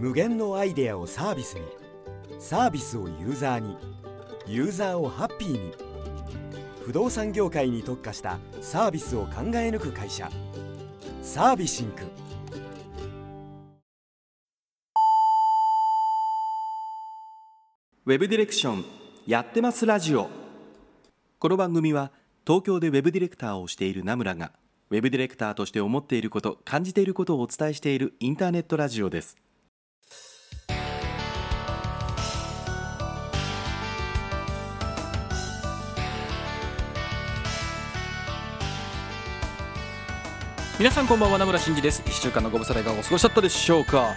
無限のアイデアをサービスに。サービスをユーザーに。ユーザーをハッピーに。不動産業界に特化したサービスを考え抜く会社。サービシンク。ウェブディレクションやってますラジオ。この番組は東京でウェブディレクターをしている名村がウェブディレクターとして思っていること感じていることをお伝えしているインターネットラジオです。皆さんこんばんは名村真司です。1週間のご無沙汰がお過ごしだったでしょうか。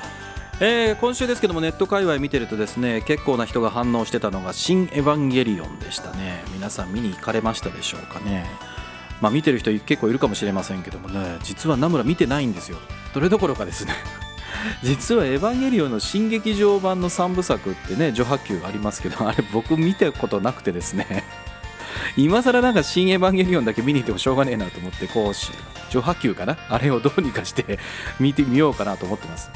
えー、今週ですけどもネット界隈見てるとですね結構な人が反応してたのが「新エヴァンゲリオン」でしたね。皆さん見に行かれましたでしょうかね。まあ見てる人結構いるかもしれませんけどもね。実は名村見てないんですよ。どれどころかですね。実は「エヴァンゲリオン」の新劇場版の3部作ってね序波球ありますけどあれ僕見たことなくてですね。今更なんか「新エヴァンゲリオン」だけ見に行ってもしょうがねえなと思ってこう序波球かな？あれをどうにかして 見てみようかなと思ってます。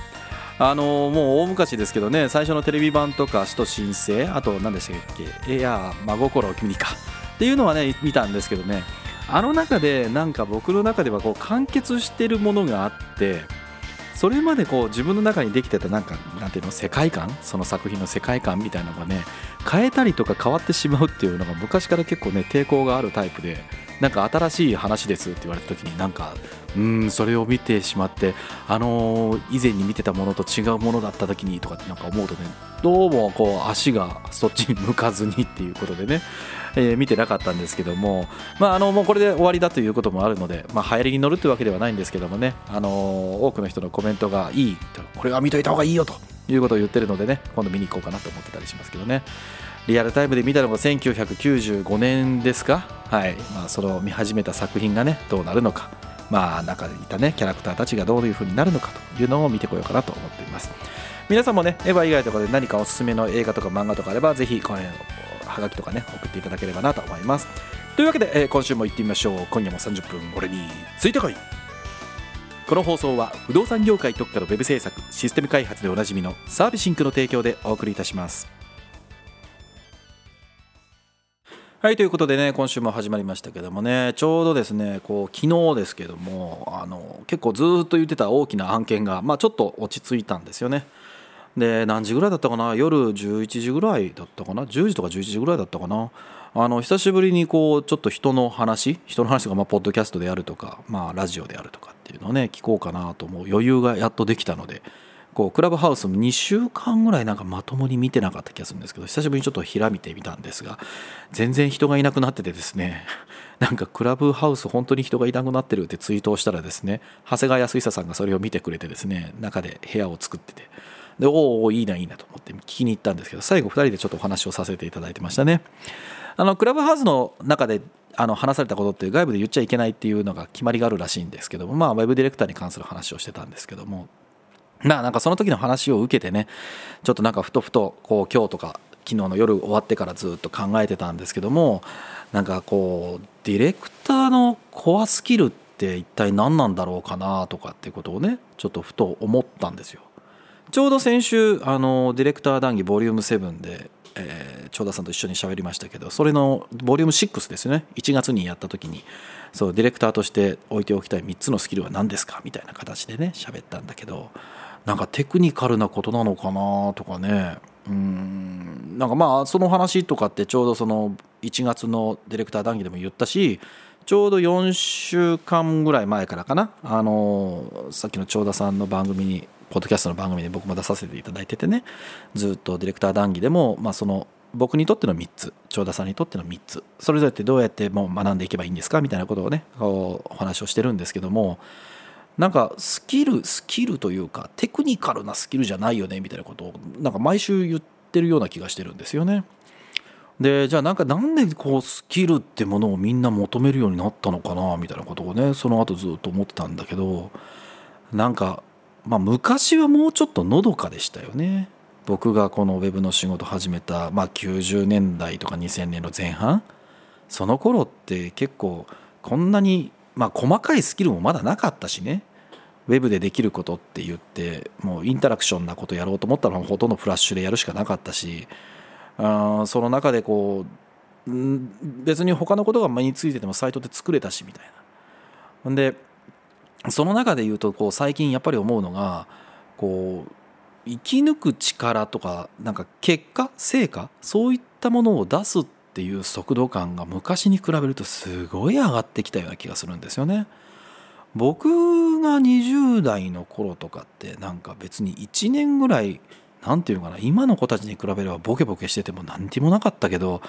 あのもう大昔ですけどね最初のテレビ版とか「使徒申請」あと何でしたっけ「いや真心を君にか」っていうのはね見たんですけどね。あの中でなんか僕の中ではこう完結してるものがあってそれまでこう自分の中にできてたなんかなんていうの？世界観？その作品の世界観みたいなのがね変えたりとか変わってしまうっていうのが昔から結構ね抵抗があるタイプで。なんか新しい話ですって言われた時になんかうんそれを見てしまってあのー、以前に見てたものと違うものだった時にとかってなんか思うとねどうもこう足がそっちに向かずにっていうことでね、えー、見てなかったんですけどもまああのもうこれで終わりだということもあるのでまあ流行りに乗るってわけではないんですけどもねあのー、多くの人のコメントがいいこれは見といた方がいいよということを言ってるのでね今度見に行こうかなと思ってたりしますけどね。リアルタイムで見たのが1995年ですか？はい。まあその見始めた作品がねどうなるのか。まあ中でいたねキャラクターたちがどういう風になるのかというのを見てこようかなと思っています。皆さんもねエヴァ以外とかで何かおすすめの映画とか漫画とかあればぜひこれはがきとかね送っていただければなと思います。というわけで、えー、今週も行ってみましょう。今夜も30分俺についてこい。この放送は不動産業界特化のウェブ制作システム開発でおなじみのサービシンクの提供でお送りいたします。はいということでね今週も始まりましたけどもねちょうどですねこう昨日ですけどもあの結構ずっと言ってた大きな案件が、まあ、ちょっと落ち着いたんですよね。で何時ぐらいだったかな？夜11時ぐらいだったかな？10時とか11時ぐらいだったかな？あの久しぶりにこうちょっと人の話人の話とかまあポッドキャストであるとか、まあ、ラジオであるとかっていうのをね聞こうかなと思う余裕がやっとできたのでこうクラブハウスも2週間ぐらいなんかまともに見てなかった気がするんですけど久しぶりにちょっとひら見てみたんですが全然人がいなくなっててですね なんかクラブハウス本当に人がいなくなってるってツイートをしたらですね長谷川康久さんがそれを見てくれてですね中で部屋を作っててでおおいいないいなと思って聞きに行ったんですけど最後2人でちょっとお話をさせていただいてましたね。あのクラブハウスの中であの話されたことって外部で言っちゃいけないっていうのが決まりがあるらしいんですけどもまあウェブディレクターに関する話をしてたんですけどもまあなんかその時の話を受けてねちょっとなんかふとふとこう今日とか昨日の夜終わってからずっと考えてたんですけどもなんかこうディレクターのコアスキルって一体何なんだろうかなとかってことをねちょっとふと思ったんですよ。ちょうど先週あのディレクター談義ボリューム7で、えー、長田さんと一緒に喋りましたけどそれのボリューム6ですね1月にやった時にそうディレクターとして置いておきたい3つのスキルは何ですかみたいな形でね喋ったんだけどなんかテクニカルなことなのかなとかね。うん。なんかまあその話とかってちょうどその1月のディレクター談義でも言ったしちょうど4週間ぐらい前からかな。あのさっきの長田さんの番組にポッドキャストの番組で僕も出させていただいててね。ずっとディレクター談義でも、まあ、その僕にとっての3つ長田さんにとっての3つそれぞれってどうやってもう学んでいけばいいんですかみたいなことをねお話をしてるんですけどもなんかスキルスキルというかテクニカルなスキルじゃないよねみたいなことをなんか毎週言ってるような気がしてるんですよね。でじゃあなんかなんでこうスキルってものをみんな求めるようになったのかなみたいなことをねその後ずっと思ってたんだけどなんかまあ昔はもうちょっとのどかでしたよね。僕がこのウェブの仕事始めた、まあ、90年代とか2000年の前半その頃って結構こんなにまあ細かいスキルもまだなかったしねウェブでできることって言ってもうインタラクションなことやろうと思ったらほとんどフラッシュでやるしかなかったしあその中でこう別に他のことが身についててもサイトで作れたしみたいな。でその中で言うとこう最近やっぱり思うのがこう生き抜く力とかなんか結果成果そういったものを出すっていう速度感が昔に比べるとすごい上がってきたような気がするんですよね。僕が20代の頃とかってなんか別に1年ぐらい何て言うのかな今の子たちに比べればボケボケしてても何てもなかったけど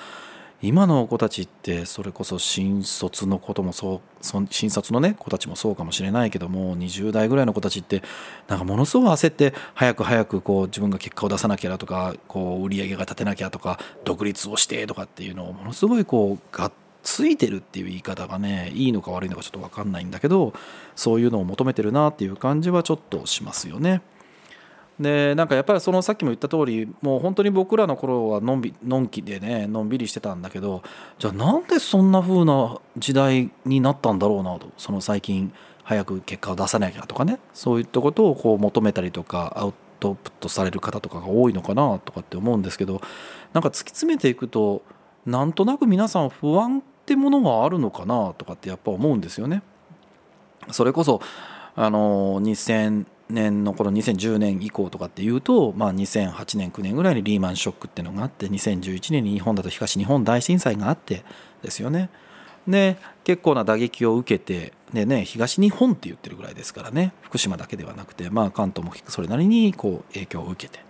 今の子たちってそれこそ新卒のこともそう新卒のね子たちもそうかもしれないけども20代ぐらいの子たちってなんかものすごい焦って早く早くこう自分が結果を出さなきゃとかこう売り上げが立てなきゃとか独立をしてとかっていうのをものすごいこうがっついてるっていう言い方がねいいのか悪いのかちょっと分かんないんだけどそういうのを求めてるなっていう感じはちょっとしますよね。でなんかやっぱりそのさっきも言った通りもう本当に僕らの頃はのんびのんきでねのんびりしてたんだけどじゃあなんでそんな風な時代になったんだろうなとその最近早く結果を出さなきゃとかねそういったことをこう求めたりとかアウトプットされる方とかが多いのかなとかって思うんですけどなんか突き詰めていくとなんとなく皆さん不安ってものがあるのかなとかってやっぱ思うんですよね。それこそあの2000年の頃2010年以降とかっていうと、まあ、2008年9年ぐらいにリーマンショックっていうのがあって2011年に日本だと東日本大震災があってですよね。で結構な打撃を受けてで、ね、東日本って言ってるぐらいですからね福島だけではなくて、まあ、関東もそれなりにこう影響を受けて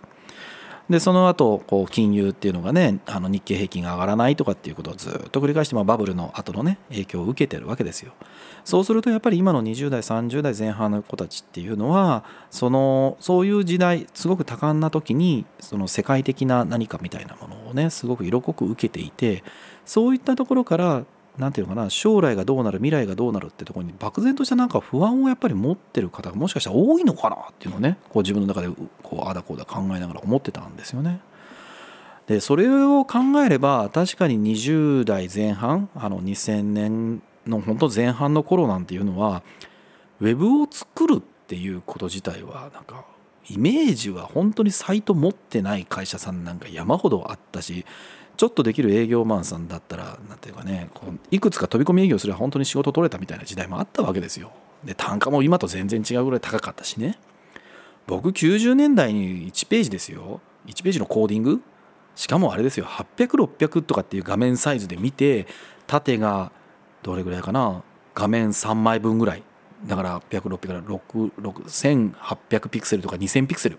でその後こう金融っていうのがねあの日経平均が上がらないとかっていうことをずっと繰り返して、まあ、バブルの後のね影響を受けてるわけですよ。そうするとやっぱり今の20代30代前半の子たちっていうのはそのそういう時代すごく多感な時にその世界的な何かみたいなものをねすごく色濃く受けていてそういったところから何て言うのかな将来がどうなる未来がどうなるってところに漠然としたなんか不安をやっぱり持ってる方がもしかしたら多いのかなっていうのをねこう自分の中でこうあだこうだ考えながら思ってたんですよね。でそれを考えれば確かに20代前半あの2000年の本当前半の頃なんていうのはウェブを作るっていうこと自体はなんかイメージは本当にサイト持ってない会社さんなんか山ほどあったしちょっとできる営業マンさんだったら何ていうかねこういくつか飛び込み営業すれば本当に仕事取れたみたいな時代もあったわけですよ。で単価も今と全然違うぐらい高かったしね。僕90年代に1ページですよ。1ページのコーディング。しかもあれですよ。800600とかっていう画面サイズで見て縦がどれぐらいかな。画面3枚分ぐらい。だから800600から1800ピクセルとか2000ピクセル。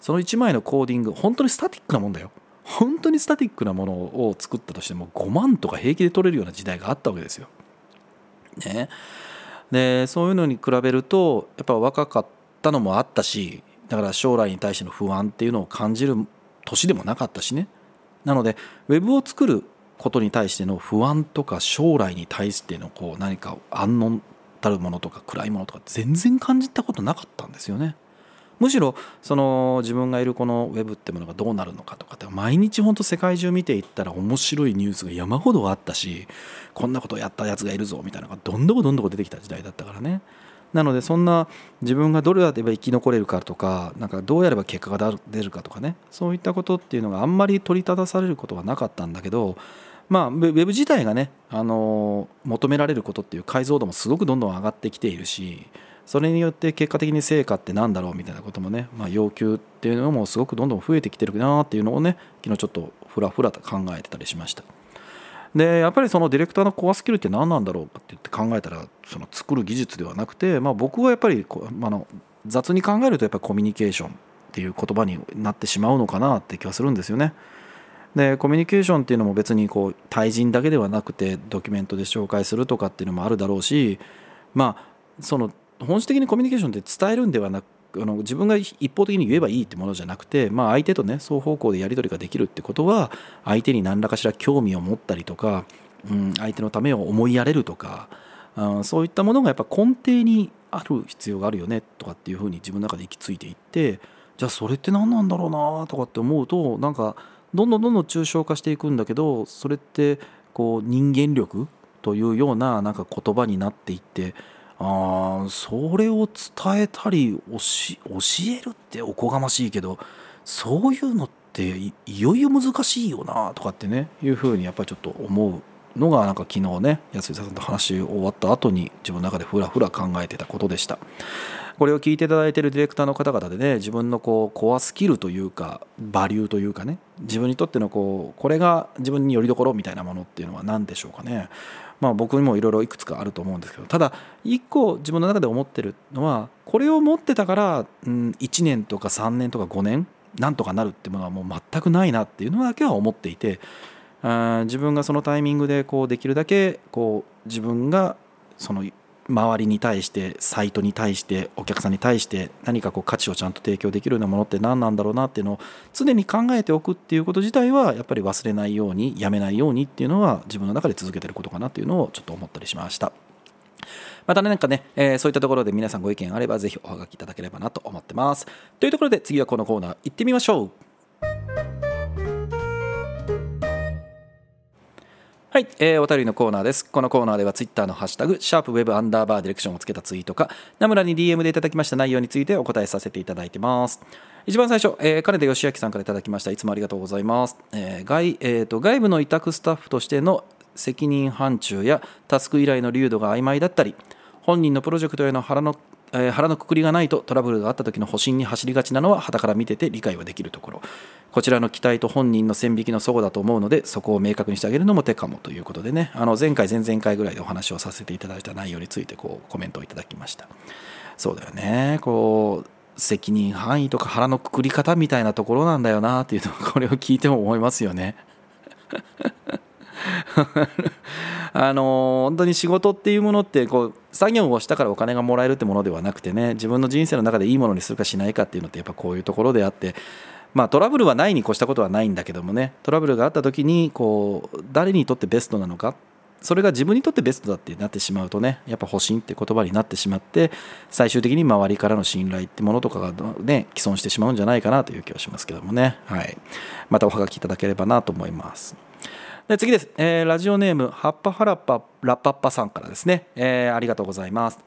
その1枚のコーディング本当にスタティックなもんだよ。本当にスタティックなものを作ったとしても5万とか平気で取れるような時代があったわけですよ。ね、でそういうのに比べるとやっぱ若かったのもあったしだから将来に対しての不安っていうのを感じる年でもなかったしねなのでウェブを作ることに対しての不安とか将来に対してのこう何か安穏たるものとか暗いものとか全然感じたことなかったんですよね。むしろその自分がいるこのウェブってものがどうなるのかとかって毎日本当世界中見ていったら面白いニュースが山ほどあったしこんなことやったやつがいるぞみたいなのがどんどこどんどこ出てきた時代だったからね。なのでそんな自分がどれやれば生き残れるかとかなんかどうやれば結果が出るかとかねそういったことっていうのがあんまり取り立たされることがなかったんだけどまあ、ウェブ自体がね、あの求められることっていう解像度もすごくどんどん上がってきているしそれによって結果的に成果って何だろうみたいなこともね、まあ、要求っていうのもすごくどんどん増えてきてるなっていうのをね昨日ちょっとふらふらと考えてたりしましたでやっぱりそのディレクターのコアスキルって何なんだろうかって言って考えたらその作る技術ではなくて、まあ、僕はやっぱりこあの雑に考えるとやっぱりコミュニケーションっていう言葉になってしまうのかなって気はするんですよね。でコミュニケーションっていうのも別にこう対人だけではなくてドキュメントで紹介するとかっていうのもあるだろうしまあその本質的にコミュニケーションって伝えるんではなくあの自分が一方的に言えばいいってものじゃなくて、まあ、相手とね双方向でやり取りができるってことは相手に何らかしら興味を持ったりとか、うん、相手のためを思いやれるとか、うん、そういったものがやっぱ根底にある必要があるよねとかっていうふうに自分の中で行き着いていってじゃあそれって何なんだろうなとかって思うとなんかどんどんどんどん抽象化していくんだけどそれってこう人間力というようななんか言葉になっていってあそれを伝えたり教えるっておこがましいけどそういうのっていよいよ難しいよなとかってねいうふうにやっぱりちょっと思うのがなんか昨日ね安井さんと話終わった後に自分の中でふらふら考えてたことでした。これを聞いていただいているディレクターの方々でね自分のこうコアスキルというかバリューというかね自分にとってのこうこれが自分によりどころみたいなものっていうのは何でしょうかね。まあ、僕にもいろいろいくつかあると思うんですけどただ一個自分の中で思ってるのはこれを持ってたから、うん、1年とか3年とか5年なんとかなるっていうものはもう全くないなっていうのだけは思っていてあ自分がそのタイミングでこうできるだけこう自分がその周りに対してサイトに対してお客さんに対して何かこう価値をちゃんと提供できるようなものって何なんだろうなっていうのを常に考えておくっていうこと自体はやっぱり忘れないようにやめないようにっていうのは自分の中で続けてることかなっていうのをちょっと思ったりしました。またね、なんかね、えー、そういったところで皆さんご意見あればぜひおはがきいただければなと思ってます。というところで次はこのコーナー行ってみましょう。はい、えー、お便りのコーナーです。このコーナーではツイッターのハッシュタグ、シャープウェブアンダーバーディレクションをつけたツイートか、名村に DM でいただきました内容についてお答えさせていただいてます。一番最初、えー、金田義明さんからいただきました。いつもありがとうございます。えー外えーと、外部の委託スタッフとしての責任範疇やタスク依頼の流度が曖昧だったり、本人のプロジェクトへの腹のえー、腹のくくりがないとトラブルがあった時の保身に走りがちなのは傍から見てて理解はできるところ。こちらの期待と本人の線引きの齟齬だと思うのでそこを明確にしてあげるのも手かもということでね。あの前回前々回ぐらいでお話をさせていただいた内容についてこうコメントをいただきました。そうだよね。こう責任範囲とか腹のくくり方みたいなところなんだよなっていうのをこれを聞いても思いますよね。あの本当に仕事っていうものってこう作業をしたからお金がもらえるってものではなくてね自分の人生の中でいいものにするかしないかっていうのってやっぱこういうところであってまあトラブルはないに越したことはないんだけどもねトラブルがあった時にこう誰にとってベストなのかそれが自分にとってベストだってなってしまうとねやっぱ保身って言葉になってしまって最終的に周りからの信頼ってものとかがね既存してしまうんじゃないかなという気はしますけどもね。はい。またおはがきいただければなと思います。で次です、えー、ラジオネームはっぱはらっぱラッパッパさんからですね、えー、ありがとうございます。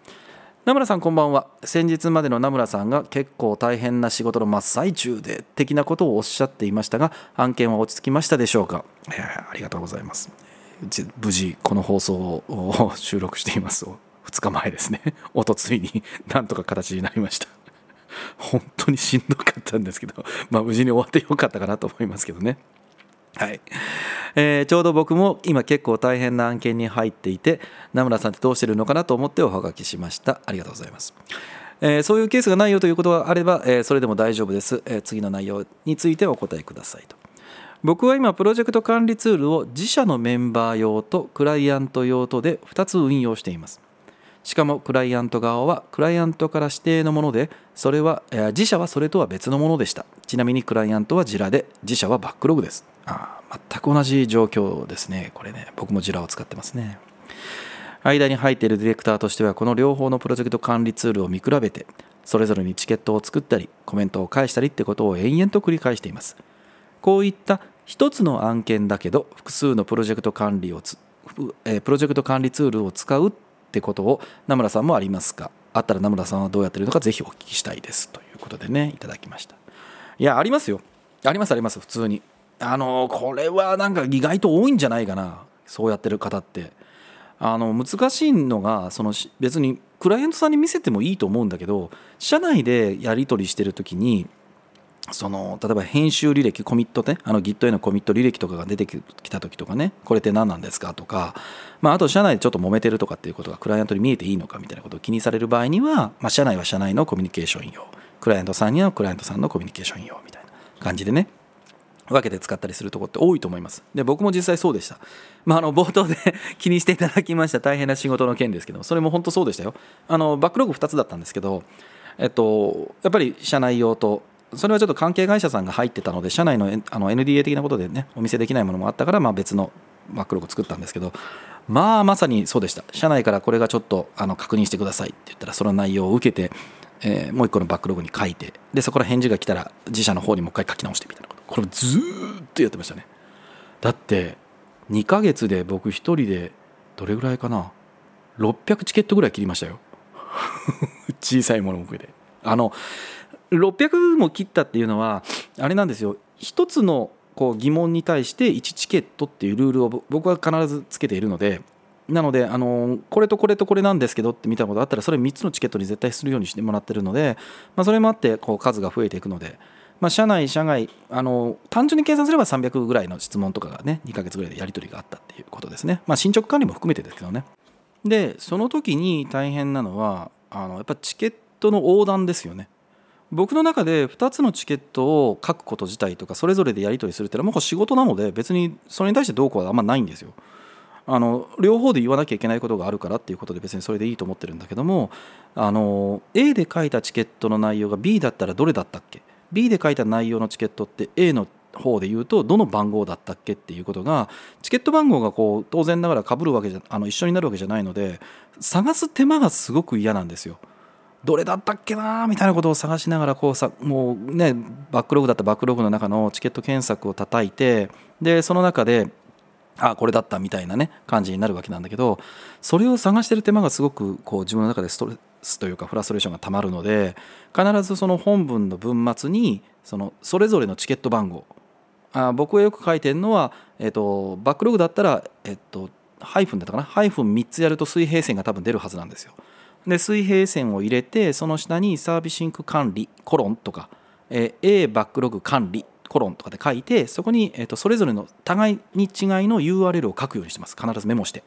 名村さんこんばんは。先日までの名村さんが結構大変な仕事の真っ最中で的なことをおっしゃっていましたが案件は落ち着きましたでしょうか、えー、ありがとうございます。無事この放送を収録しています。2日前ですね。おとついになんとか形になりました。本当にしんどかったんですけど、まあ、無事に終わってよかったかなと思いますけどね。はい、えー、ちょうど僕も今結構大変な案件に入っていて名村さんってどうしてるのかなと思っておはがきしました。ありがとうございます、えー、そういうケースがないよということがあれば、えー、それでも大丈夫です、え次の内容についてお答えくださいと。僕は今プロジェクト管理ツールを自社のメンバー用とクライアント用とで2つ運用しています。しかもクライアント側はクライアントから指定のものでそれは、自社はそれとは別のものでした。ちなみにクライアントはジラで自社はバックログです。あ全く同じ状況ですね。これね僕もジラを使ってますね。間に入っているディレクターとしてはこの両方のプロジェクト管理ツールを見比べてそれぞれにチケットを作ったりコメントを返したりってことを延々と繰り返しています。こういった一つの案件だけど複数のプロジェクト管理をつ、プロジェクト管理ツールを使うっってことを名村さんもありますか？あったら名村さんはどうやってるのかぜひお聞きしたいです。ということでねいただきました。いやありますよ。ありますあります。普通に。あのこれはなんか意外と多いんじゃないかな。そうやってる方って。あの難しいのがその別にクライアントさんに見せてもいいと思うんだけど社内でやり取りしてる時にその例えば編集履歴コミットねあの Git へのコミット履歴とかが出てきた時とかねこれって何なんですかとか、まあ、あと社内でちょっと揉めてるとかっていうことがクライアントに見えていいのかみたいなことを気にされる場合には、まあ、社内は社内のコミュニケーション用クライアントさんにはクライアントさんのコミュニケーション用みたいな感じでね分けて使ったりするところって多いと思います。で、僕も実際そうでした。まあ、あの、冒頭で 気にしていただきました大変な仕事の件ですけど、それも本当そうでしたよ。あの、バックログ2つだったんですけど、えっと、やっぱり社内用と、それはちょっと関係会社さんが入ってたので、社内のあの NDA 的なことでね、お見せできないものもあったから、まあ別のバックログ作ったんですけど、まあまさにそうでした。社内からこれがちょっとあの確認してくださいって言ったら、その内容を受けて、えー、もう一個のバックログに書いて、で、そこから返事が来たら、自社の方にもう一回書き直してみたいな。ことこれずっとやってましたねだって2ヶ月で僕1人でどれぐらいかな？600チケットぐらい切りましたよ 小さいものも含めてあの600も切ったっていうのはあれなんですよ。一つのこう疑問に対して1チケットっていうルールを僕は必ずつけているのでなのであのこれとこれとこれなんですけどって見たことあったらそれ3つのチケットに絶対するようにしてもらってるので、まあ、それもあってこう数が増えていくので、まあ、社内社外あの単純に計算すれば300ぐらいの質問とかがね2ヶ月ぐらいでやり取りがあったっていうことですね、まあ、進捗管理も含めてですけどね。でその時に大変なのはあのやっぱチケットの横断ですよね。僕の中で2つのチケットを書くこと自体とかそれぞれでやり取りするっていうのはもう仕事なので別にそれに対してどうこうはあんまないんですよ。あの両方で言わなきゃいけないことがあるからっていうことで別にそれでいいと思ってるんだけどもあの A で書いたチケットの内容が B だったらどれだったっけ？B で書いた内容のチケットって A の方で言うとどの番号だったっけっていうことがチケット番号がこう当然ながらかぶるわけじゃあの一緒になるわけじゃないので探す手間がすごく嫌なんですよ。どれだったっけなみたいなことを探しながらこうさもうねバックログだったバックログの中のチケット検索を叩いてでその中であこれだったみたいなね感じになるわけなんだけどそれを探してる手間がすごくこう自分の中でストレスというかフラストレーションがたまるので必ずその本文の文末にそのそれぞれのチケット番号あ僕がよく書いてるのは、えっと、バックログだったら、えっと、ハイフンだったかな？ハイフン3つやると水平線が多分出るはずなんですよ。で水平線を入れてその下にサービシンク管理コロンとか、えー、A バックログ管理コロンとかで書いてそこに、えー、とそれぞれの互いに違いの URL を書くようにしてます。必ずメモして。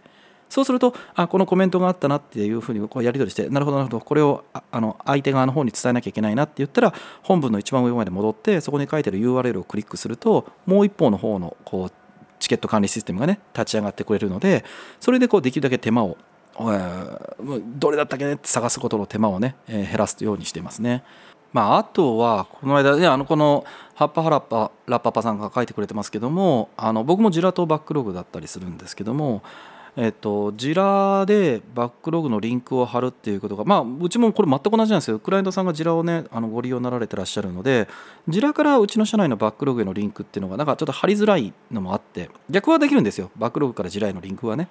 そうするとあこのコメントがあったなっていうふうにこうやり取りしてなるほどなるほどこれをああの相手側の方に伝えなきゃいけないなって言ったら本文の一番上まで戻ってそこに書いてる URL をクリックするともう一方の方のこうチケット管理システムがね立ち上がってくれるのでそれでこうできるだけ手間をどれだったっけねって探すことの手間をね、減らすようにしてますね。まあ、あとはこの間ねあのこのハッパハラッパラッパパさんが書いてくれてますけどもあの僕もジラとバックログだったりするんですけどもえっと、ジラでバックログのリンクを貼るっていうことが、まあ、うちもこれ全く同じなんですよ。クライアントさんがジラをね、あのご利用になられてらっしゃるので、ジラからうちの社内のバックログへのリンクっていうのが、なんかちょっと貼りづらいのもあって、逆はできるんですよ。バックログからジラへのリンクはね。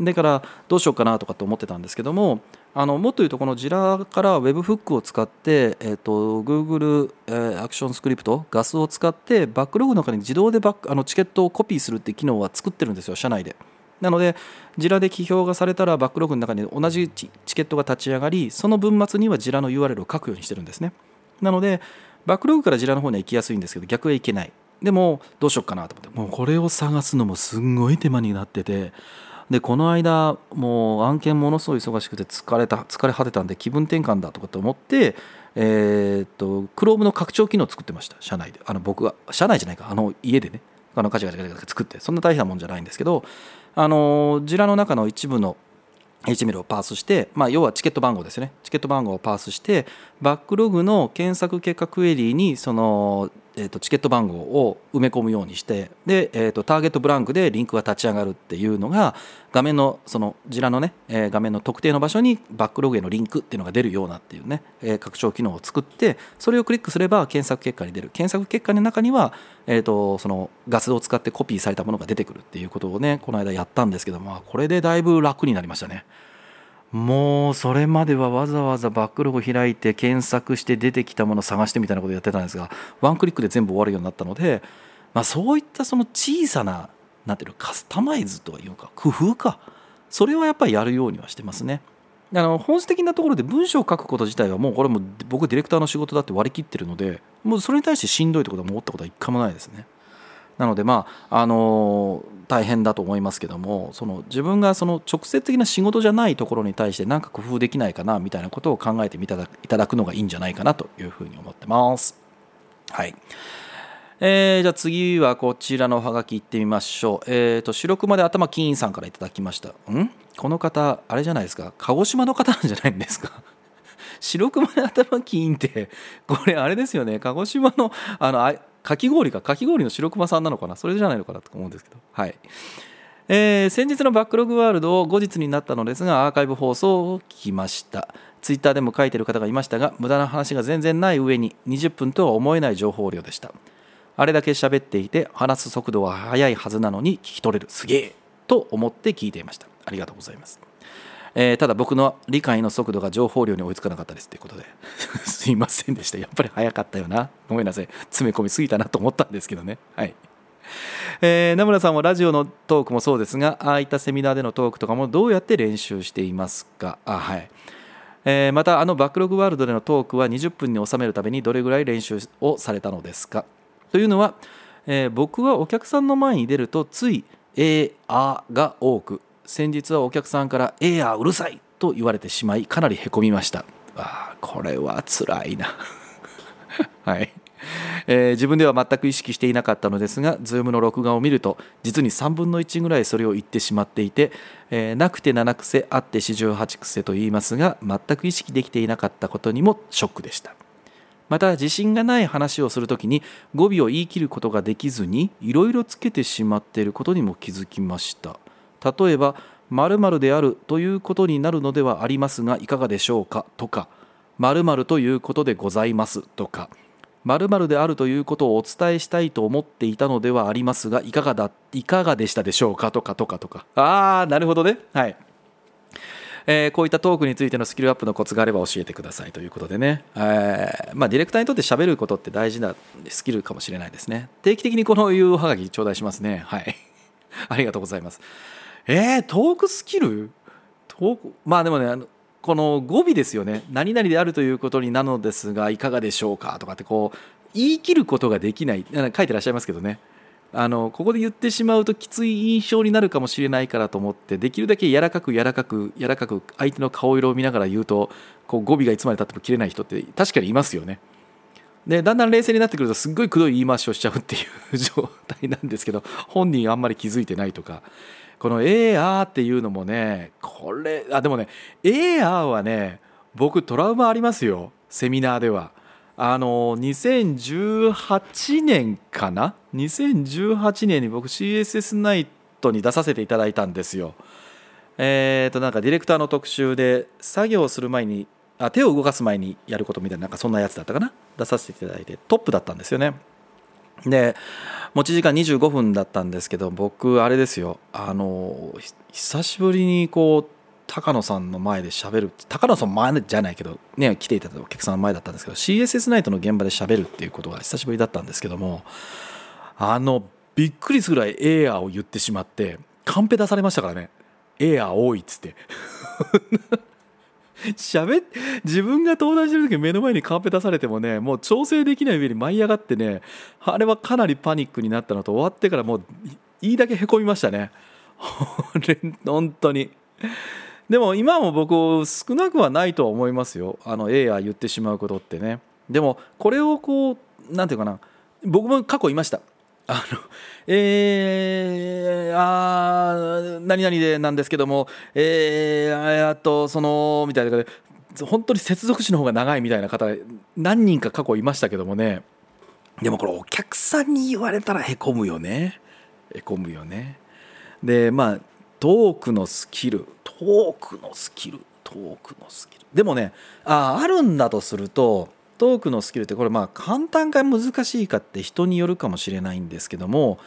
だからどうしようかなとかって思ってたんですけどもあのもっと言うとこのジラから Webhook を使って、えーと、Google、えー、アクションスクリプトガスを使ってバックログの中に自動でバックあのチケットをコピーするって機能は作ってるんですよ社内で。なので、ジラで起表がされたらバックログの中に同じチケットが立ち上がり、その文末にはジラの URL を書くようにしてるんですね。なので、バックログからジラの方には行きやすいんですけど、逆へ行けない。でも、どうしようかなと思って、もうこれを探すのもすんごい手間になってて、でこの間もう案件ものすごい忙しくて疲れた疲れ果てたんで気分転換だとかって思ってえー、っと Chrome の拡張機能を作ってました社内で。あの僕が社内じゃないかあの家でね。あのガチャガチャガチャ作ってそんな大変なもんじゃないんですけどあのジラの中の一部の HTML をパースして、まあ、要はチケット番号ですねチケット番号をパースしてバックログの検索結果クエリにそのえーと、チケット番号を埋め込むようにしてで、えーと、ターゲットブランクでリンクが立ち上がるっていうのが画面のそのジラのね、えー、画面の特定の場所にバックログへのリンクっていうのが出るようなっていうね、えー、拡張機能を作ってそれをクリックすれば検索結果に出る検索結果の中には、えーと、そのガスを使ってコピーされたものが出てくるっていうことをねこの間やったんですけどもこれでだいぶ楽になりましたね。もうそれまではわざわざバックログ開いて検索して出てきたものを探してみたいなことをやってたんですがワンクリックで全部終わるようになったので、まあ、そういったその小さななんていうのカスタマイズというか工夫かそれはやっぱりやるようにはしてますね。あの本質的なところで文章を書くこと自体はもうこれも僕ディレクターの仕事だって割り切ってるのでもうそれに対してしんどいってことは思ったことは一回もないですね。なのでまああの大変だと思いますけどもその自分がその直接的な仕事じゃないところに対して何か工夫できないかなみたいなことを考えていただくのがいいんじゃないかなというふうに思ってます。はいえー、じゃあ次はこちらのおはがきいってみましょう。えっ、ー、と、白熊で頭金さんからいただきました。ん？この方、あれじゃないですか？鹿児島の方なんじゃないんですか？白熊で頭金って、これあれですよね。鹿児島の、あの、かき氷かかき氷の白熊さんなのかな？それじゃないのかなと思うんですけど。はい。えー、先日のバックログワールドを後日になったのですがアーカイブ放送を聞きました。ツイッターでも書いてる方がいましたが無駄な話が全然ない上に20分とは思えない情報量でした。あれだけ喋っていて話す速度は速いはずなのに聞き取れる。すげえ！と思って聞いていました。ありがとうございます。えーただ僕の理解の速度が情報量に追いつかなかったですということで。すいませんでした。やっぱり早かったよな。ごめんなさい。詰め込みすぎたなと思ったんですけどね。はい。えー名村さんはラジオのトークもそうですがああいったセミナーでのトークとかもどうやって練習していますか？あはい。えーまたあのバックログワールドでのトークは20分に収めるためにどれぐらい練習をされたのですか？というのは、えー僕はお客さんの前に出るとつい「えーあー」が多く先日はお客さんから「えーあーうるさい」と言われてしまいかなりへこみました。あこれはつらいな。はい。えー自分では全く意識していなかったのですが Zoom の録画を見ると実に3分の1ぐらいそれを言ってしまっていて、えーなくて7癖あって四十八癖と言いますが全く意識できていなかったことにもショックでした。また自信がない話をするときに語尾を言い切ることができずにいろいろつけてしまっていることにも気づきました。例えば〇〇であるということになるのではありますがいかがでしょうか？とか〇〇ということでございます？とか〇〇であるということをお伝えしたいと思っていたのではありますがいかがだいかがでしたでしょうか？とかとかとか。ああなるほどね。はい。えーこういったトークについてのスキルアップのコツがあれば教えてくださいということでね、えーまあ、ディレクターにとって喋ることって大事なスキルかもしれないですね。定期的にこのいうおはがき頂戴しますね。はい。ありがとうございます。えー、トークスキル？トーク？まあでもねあのこの語尾ですよね。何々であるということになのですがいかがでしょうかとかってこう言い切ることができない。書いてらっしゃいますけどね。あのここで言ってしまうときつい印象になるかもしれないからと思ってできるだけ柔らかく柔らかく柔らかく相手の顔色を見ながら言うとこう語尾がいつまでたっても切れない人って確かにいますよね。でだんだん冷静になってくるとすっごいくどい言い回しをしちゃうっていう状態なんですけど本人あんまり気づいてないとか。この「えーあー」っていうのもねこれあでもね「えーあー」はね僕トラウマありますよセミナーでは。あの2018年かな？2018年に僕 CSS ナイトに出させていただいたんですよ。えー、となんかディレクターの特集で作業する前にあ手を動かす前にやることみたいななんかそんなやつだったかな？出させていただいてトップだったんですよね。で持ち時間25分だったんですけど僕あれですよ。あの久しぶりにこう高野さんの前で喋る。高野さん前じゃないけどね来ていただいたお客さんの前だったんですけど CSS ナイトの現場で喋るっていうことが久しぶりだったんですけどもあのびっくりするぐらいエアーを言ってしまってカンペ出されましたからね。エアー多いっつって。喋自分が登壇してる時目の前にカンペ出されてもねもう調整できない上に舞い上がってねあれはかなりパニックになったのと終わってからもういいだけへこみましたね。本当に。でも今も僕少なくはないとは思いますよ。あの A や言ってしまうことってね。でもこれをこうなんていうかな。僕も過去いました。あのえー、あー何々でなんですけどもえー、あとそのみたいな本当に接続詞の方が長いみたいな方何人か過去いましたけどもね。でもこれお客さんに言われたらへこむよね。へこむよね。でまあトークのスキルトークのスキルトークのスキル。でもねああるんだとするとトークのスキルってこれまあ簡単か難しいかって人によるかもしれないんですけども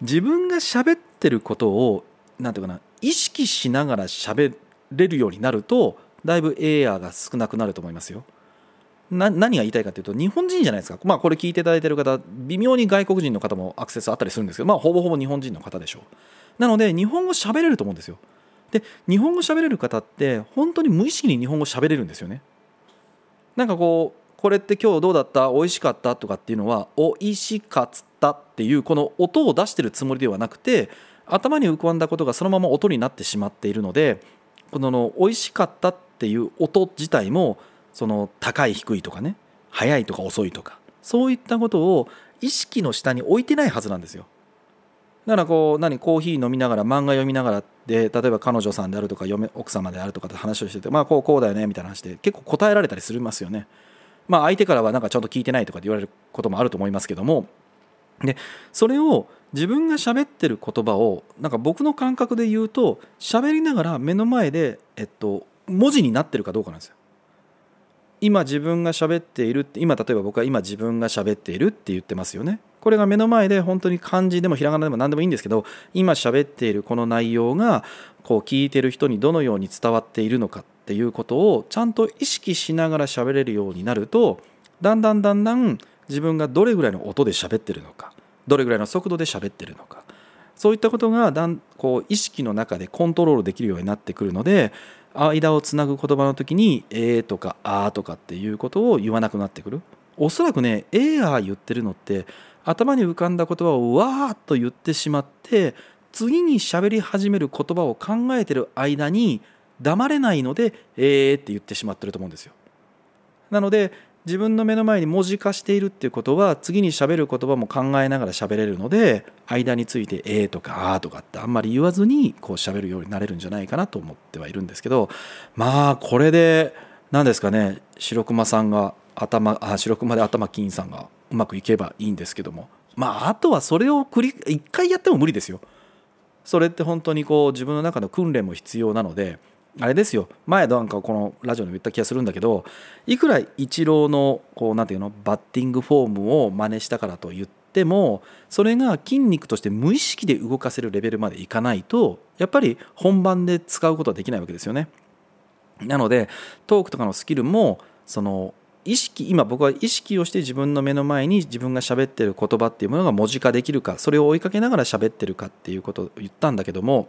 自分が喋ってることを何ていうかな意識しながら喋れるようになるとだいぶエアーが少なくなると思いますよ。な何が言いたいかというと日本人じゃないですか、まあ、これ聞いていただいてる方微妙に外国人の方もアクセスあったりするんですけど、まあ、ほぼほぼ日本人の方でしょう。なので日本語喋れると思うんですよ。で日本語喋れる方って本当に無意識に日本語喋れるんですよね。なんかこうこれって今日どうだった？美味しかった？とかっていうのはおいしかったっていうこの音を出してるつもりではなくて頭に浮かんだことがそのまま音になってしまっているのでこのの美味しかったっていう音自体もその高い低いとかね速いとか遅いとかそういったことを意識の下に置いてないはずなんですよ。だからこう何？コーヒー飲みながら漫画読みながらで例えば彼女さんであるとか嫁奥様であるとかって話をしててまあこうこうだよねみたいな話で結構答えられたりするますよね。まあ相手からはなんかちゃんと聞いてないとかって言われることもあると思いますけどもでそれを自分が喋ってる言葉をなんか僕の感覚で言うと喋りながら目の前で、えっと、文字になってるかどうかなんですよ。今自分が喋っているって今例えば僕は今自分が喋っているって言ってますよね。これが目の前で本当に漢字でもひらがなでも何でもいいんですけど今喋っているこの内容がこう聞いてる人にどのように伝わっているのかっていうことをちゃんと意識しながら喋れるようになるとだんだんだんだん自分がどれぐらいの音で喋ってるのかどれぐらいの速度で喋ってるのかそういったことがだんこう意識の中でコントロールできるようになってくるので間をつなぐ言葉の時に「えー」とか「あー」とかっていうことを言わなくなってくる。おそらくね「えーあー」言ってるのって頭に浮かんだ言葉をわーっと言ってしまって次に喋り始める言葉を考えてる間に黙れないので「えー」って言ってしまってると思うんですよ。なので自分の目の前に文字化しているっていうことは次に喋る言葉も考えながら喋れるので間について「えー」とか「あー」とかってあんまり言わずにこう喋るようになれるんじゃないかなと思ってはいるんですけどまあこれで何ですかね白熊さんが頭あ白熊で頭金さんがうまくいけばいいんですけどもまああとはそれを繰り一回やっても無理ですよ。それって本当にこう自分の中の訓練も必要なのであれですよ前なんかこのラジオでも言った気がするんだけどいくらイチローのこうなんていうのバッティングフォームを真似したからと言ってもそれが筋肉として無意識で動かせるレベルまでいかないとやっぱり本番で使うことはできないわけですよね。なのでトークとかのスキルもその意識今僕は意識をして自分の目の前に自分が喋ってる言葉っていうものが文字化できるかそれを追いかけながら喋ってるかっていうことを言ったんだけども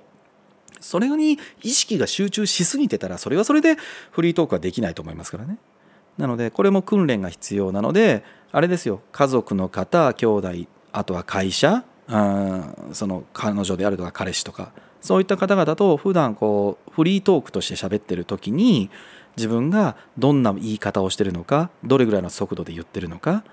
それに意識が集中しすぎてたらそれはそれでフリートークはできないと思いますからね。なのでこれも訓練が必要なのであれですよ。家族の方兄弟あとは会社その彼女であるとか彼氏とかそういった方々と普段こうフリートークとして喋ってる時に自分がどんな言い方をしてるのかどれぐらいの速度で言ってるのか。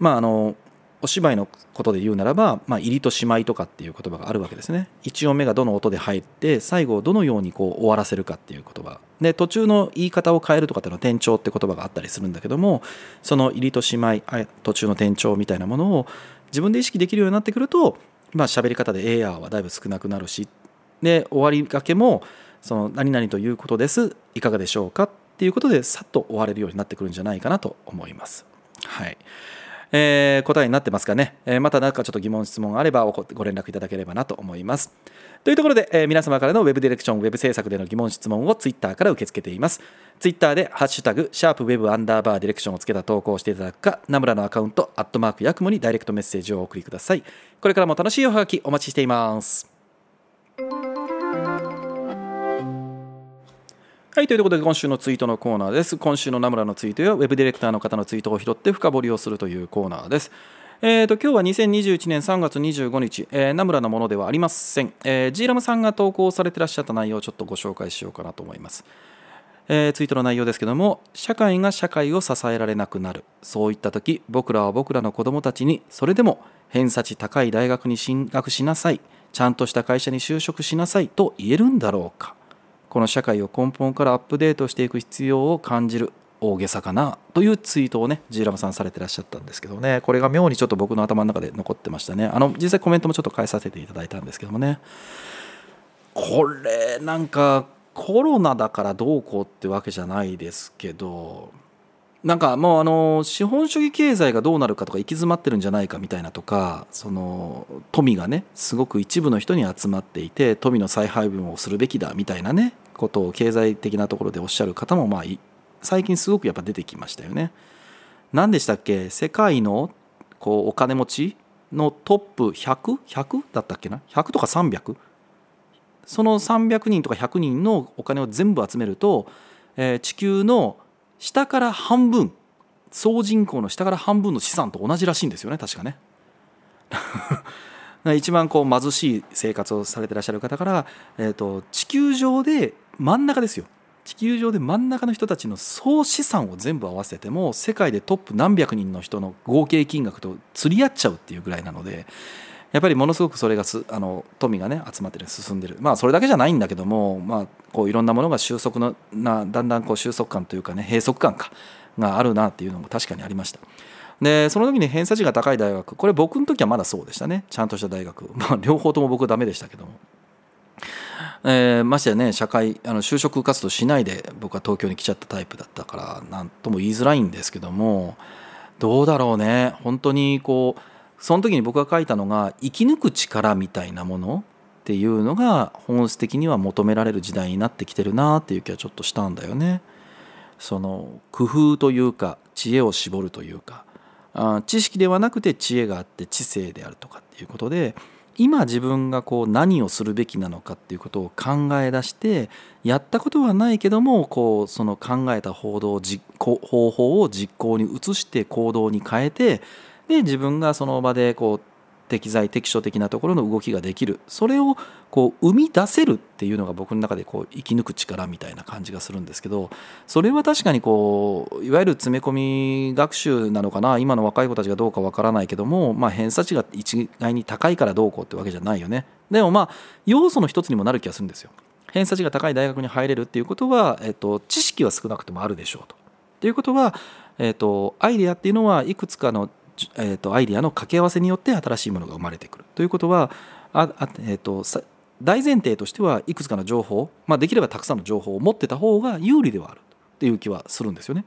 まああのお芝居のことで言うならば、まあ、入りとしまいとかっていう言葉があるわけですね。一音目がどの音で入って最後をどのようにこう終わらせるかっていう言葉。で途中の言い方を変えるとかっていうのは転調って言葉があったりするんだけどもその入りとしまい途中の転調みたいなものを自分で意識できるようになってくるとまあ喋り方でエアーはだいぶ少なくなるしで終わりがけもその何々ということです。いかがでしょうかっていうことでさっと終われるようになってくるんじゃないかなと思います。はい。えー、答えになってますかね、えー、また何かちょっと疑問質問あればご連絡いただければなと思います。というところで、えー、皆様からのウェブディレクションウェブ制作での疑問質問をツイッターから受け付けています。ツイッターでハッシュタグシャープウェブアンダーバーディレクションをつけた投稿をしていただくかナムラのアカウントアットマークヤクモにダイレクトメッセージをお送りください。これからも楽しいおはがきお待ちしています。はい、ということで今週のツイートのコーナーです。今週のナムラのツイートやウェブディレクターの方のツイートを拾って深掘りをするというコーナーです。えーと、今日は2021年3月25日、えー、ナムラのものではありません、え、ジーラムさんが投稿されてらっしゃった内容をちょっとご紹介しようかなと思います。えー、ツイートの内容ですけども社会が社会を支えられなくなるそういった時僕らは僕らの子供たちにそれでも偏差値高い大学に進学しなさいちゃんとした会社に就職しなさいと言えるんだろうかこの社会を根本からアップデートしていく必要を感じる大げさかなというツイートをねジーラムさんされてらっしゃったんですけどね。これが妙にちょっと僕の頭の中で残ってましたね。あの実際コメントもちょっと返させていただいたんですけどもね。これなんかコロナだからどうこうってわけじゃないですけどなんかもうあの資本主義経済がどうなるかとか行き詰まってるんじゃないかみたいなとかその富がねすごく一部の人に集まっていて富の再配分をするべきだみたいなねことを経済的なところでおっしゃる方もまあ最近すごくやっぱ出てきましたよね。何でしたっけ？世界のこうお金持ちのトップ 100?100 だったっけな？100とか300その300人とか100人のお金を全部集めると、えー、地球の下から半分総人口の下から半分の資産と同じらしいんですよね確かね。一番こう貧しい生活をされてらっしゃる方から、えーと、地球上で真ん中ですよ地球上で真ん中の人たちの総資産を全部合わせても世界でトップ何百人の人の合計金額と釣り合っちゃうっていうぐらいなのでやっぱりものすごくそれがすあの富がね集まってる進んでる。まあそれだけじゃないんだけども、まあ、こういろんなものが収束のなだんだんこう収束感というかね閉塞感かがあるなっていうのも確かにありました。でその時に偏差値が高い大学。これ僕の時はまだそうでしたね。ちゃんとした大学、まあ、両方とも僕ダメでしたけども。えー、ましてやね社会あの就職活動しないで僕は東京に来ちゃったタイプだったから何とも言いづらいんですけどもどうだろうね。本当にこうその時に僕が書いたのが生き抜く力みたいなものっていうのが本質的には求められる時代になってきてるなっていう気はちょっとしたんだよね。その工夫というか知恵を絞るというか知識ではなくて知恵があって知性であるとかっていうことで今自分がこう何をするべきなのかっていうことを考え出してやったことはないけどもこうその考えた報道方法を実行に移して行動に変えてで自分がその場でこう適材適所的なところの動きができる。それをこう生み出せるっていうのが僕の中でこう生き抜く力みたいな感じがするんですけどそれは確かにこういわゆる詰め込み学習なのかな今の若い子たちがどうかわからないけども、まあ、偏差値が一概に高いからどうこうってわけじゃないよね。でもまあ要素の一つにもなる気がするんですよ。偏差値が高い大学に入れるっていうことは、えっと、知識は少なくともあるでしょうと。ということは、えっと、アイデアっていうのはいくつかのえーと、アイデアの掛け合わせによって新しいものが生まれてくるということはああ、えーと、大前提としてはいくつかの情報、まあ、できればたくさんの情報を持ってた方が有利ではあるっていう気はするんですよね。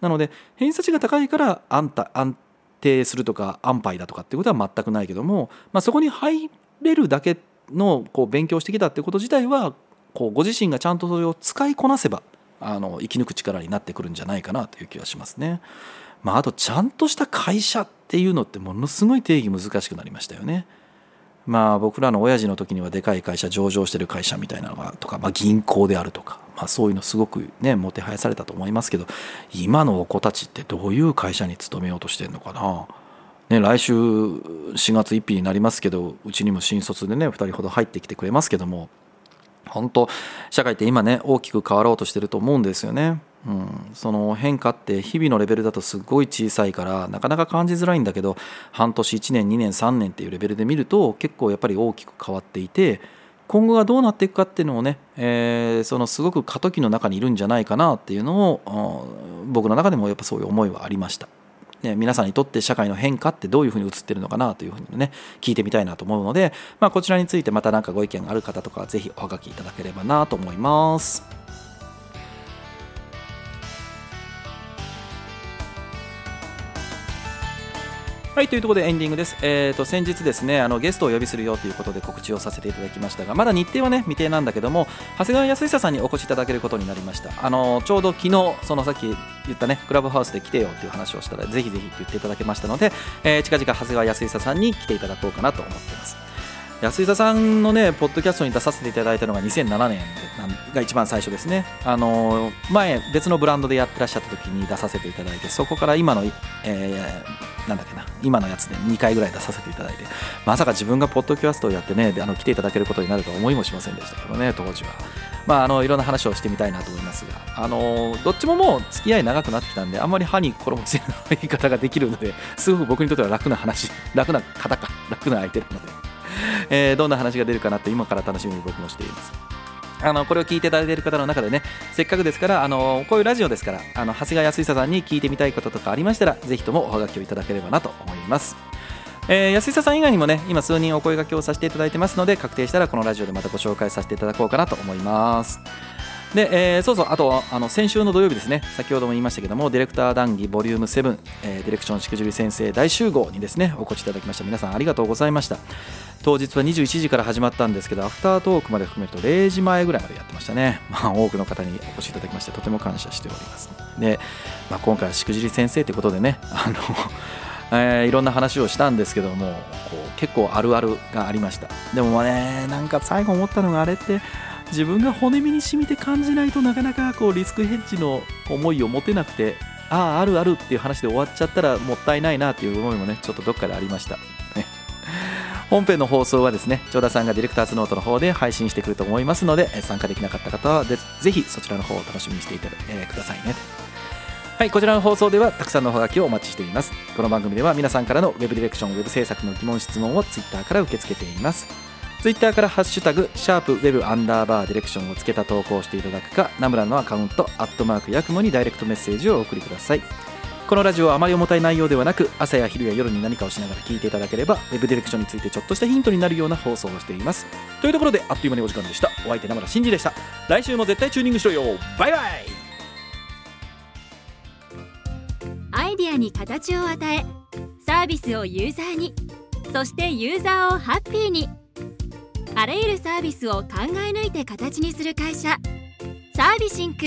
なので偏差値が高いから安安定するとか安牌だとかっていうことは全くないけども、まあ、そこに入れるだけのこう勉強してきたってこと自体はこうご自身がちゃんとそれを使いこなせばあの生き抜く力になってくるんじゃないかなという気がしますね。まあ、あとちゃんとした会社っていうのってものすごい定義難しくなりましたよね。まあ僕らの親父の時にはでかい会社上場してる会社みたいなのがとか、まあ、銀行であるとか、まあ、そういうのすごくねもてはやされたと思いますけど今のお子たちってどういう会社に勤めようとしてるのかな。ね、来週4月1日になりますけどうちにも新卒でね2人ほど入ってきてくれますけども本当社会って今ね大きく変わろうとしてると思うんですよね。うん、その変化って日々のレベルだとすごい小さいからなかなか感じづらいんだけど半年1年2年3年っていうレベルで見ると結構やっぱり大きく変わっていて今後がどうなっていくかっていうのをね、えー、そのすごく過渡期の中にいるんじゃないかなっていうのを僕の中でもやっぱそういう思いはありました。ね、皆さんにとって社会の変化ってどういうふうに映ってるのかなというふうにね聞いてみたいなと思うので、まあ、こちらについてまた何かご意見がある方とかはぜひおはがきいただければなと思います。はいというところでエンディングです、えーと、先日ですねあのゲストをお呼びするよということで告知をさせていただきましたがまだ日程はね未定なんだけども長谷川康久さんにお越しいただけることになりました。あのちょうど昨日そのさっき言ったねクラブハウスで来てよっていう話をしたらぜひぜひって言っていただけましたので、えー、近々長谷川康久さんに来ていただこうかなと思ってます。安井さんのねポッドキャストに出させていただいたのが2007年が一番最初ですね。あの前別のブランドでやってらっしゃった時に出させていただいてそこから今の、えー、なんだっけな今のやつで2回ぐらい出させていただいてまさか自分がポッドキャストをやってねあの来ていただけることになるとは思いもしませんでしたけどね当時は。まああのいろんな話をしてみたいなと思いますがあのどっちももう付き合い長くなってきたんであんまり歯に衣着せない言い方ができるのですごく僕にとっては楽な話楽な方か楽な相手なので。えー、どんな話が出るかなって今から楽しみに僕もしています。あのこれを聞いていただいている方の中でねせっかくですからあのこういうラジオですからあの長谷川康久さんに聞いてみたいこととかありましたらぜひともおはがきをいただければなと思います。えー、安久さん以外にもね今数人お声がけをさせていただいてますので確定したらこのラジオでまたご紹介させていただこうかなと思います。で、えー、そうそうあとあの先週の土曜日ですね。先ほども言いましたけどもディレクター談義ボリューム7、えー、ディレクションしくじり先生大集合にですねお越しいただきました。皆さんありがとうございました。当日は21時から始まったんですけどアフタートークまで含めると0時前ぐらいまでやってましたね、まあ、多くの方にお越しいただきましてとても感謝しております。で、まあ、今回はしくじり先生ということでね あのえー、いろんな話をしたんですけどもこう結構あるあるがありました。でもねなんか最後思ったのがあれって自分が骨身に染みて感じないとなかなかこうリスクヘッジの思いを持てなくてあああるあるっていう話で終わっちゃったらもったいないなっていう思いもねちょっとどっかでありました、本編の放送はですね長田さんがディレクターズノートの方で配信してくると思いますので参加できなかった方はぜひそちらの方を楽しみにしていて、えー、くださいね。はいこちらの放送ではたくさんのおはがきをお待ちしています。この番組では皆さんからのウェブディレクションウェブ制作の疑問質問を Twitter から受け付けています。ツイッターからハッシュタグ、シャープウェブアンダーバーディレクションをつけた投稿をしていただくか、ナムラのアカウント、アットマークヤクモにダイレクトメッセージをお送りください。このラジオはあまり重たい内容ではなく、朝や昼や夜に何かをしながら聞いていただければ、ウェブディレクションについてちょっとしたヒントになるような放送をしています。というところで、あっという間にお時間でした。お相手、ナムラ真司でした。来週も絶対チューニングしろよ。バイバイアイディアに形を与え、サービスをユーザーに。そしてユーザーをハッピーにあらゆるサービスを考え抜いて形にする会社。サービシンク。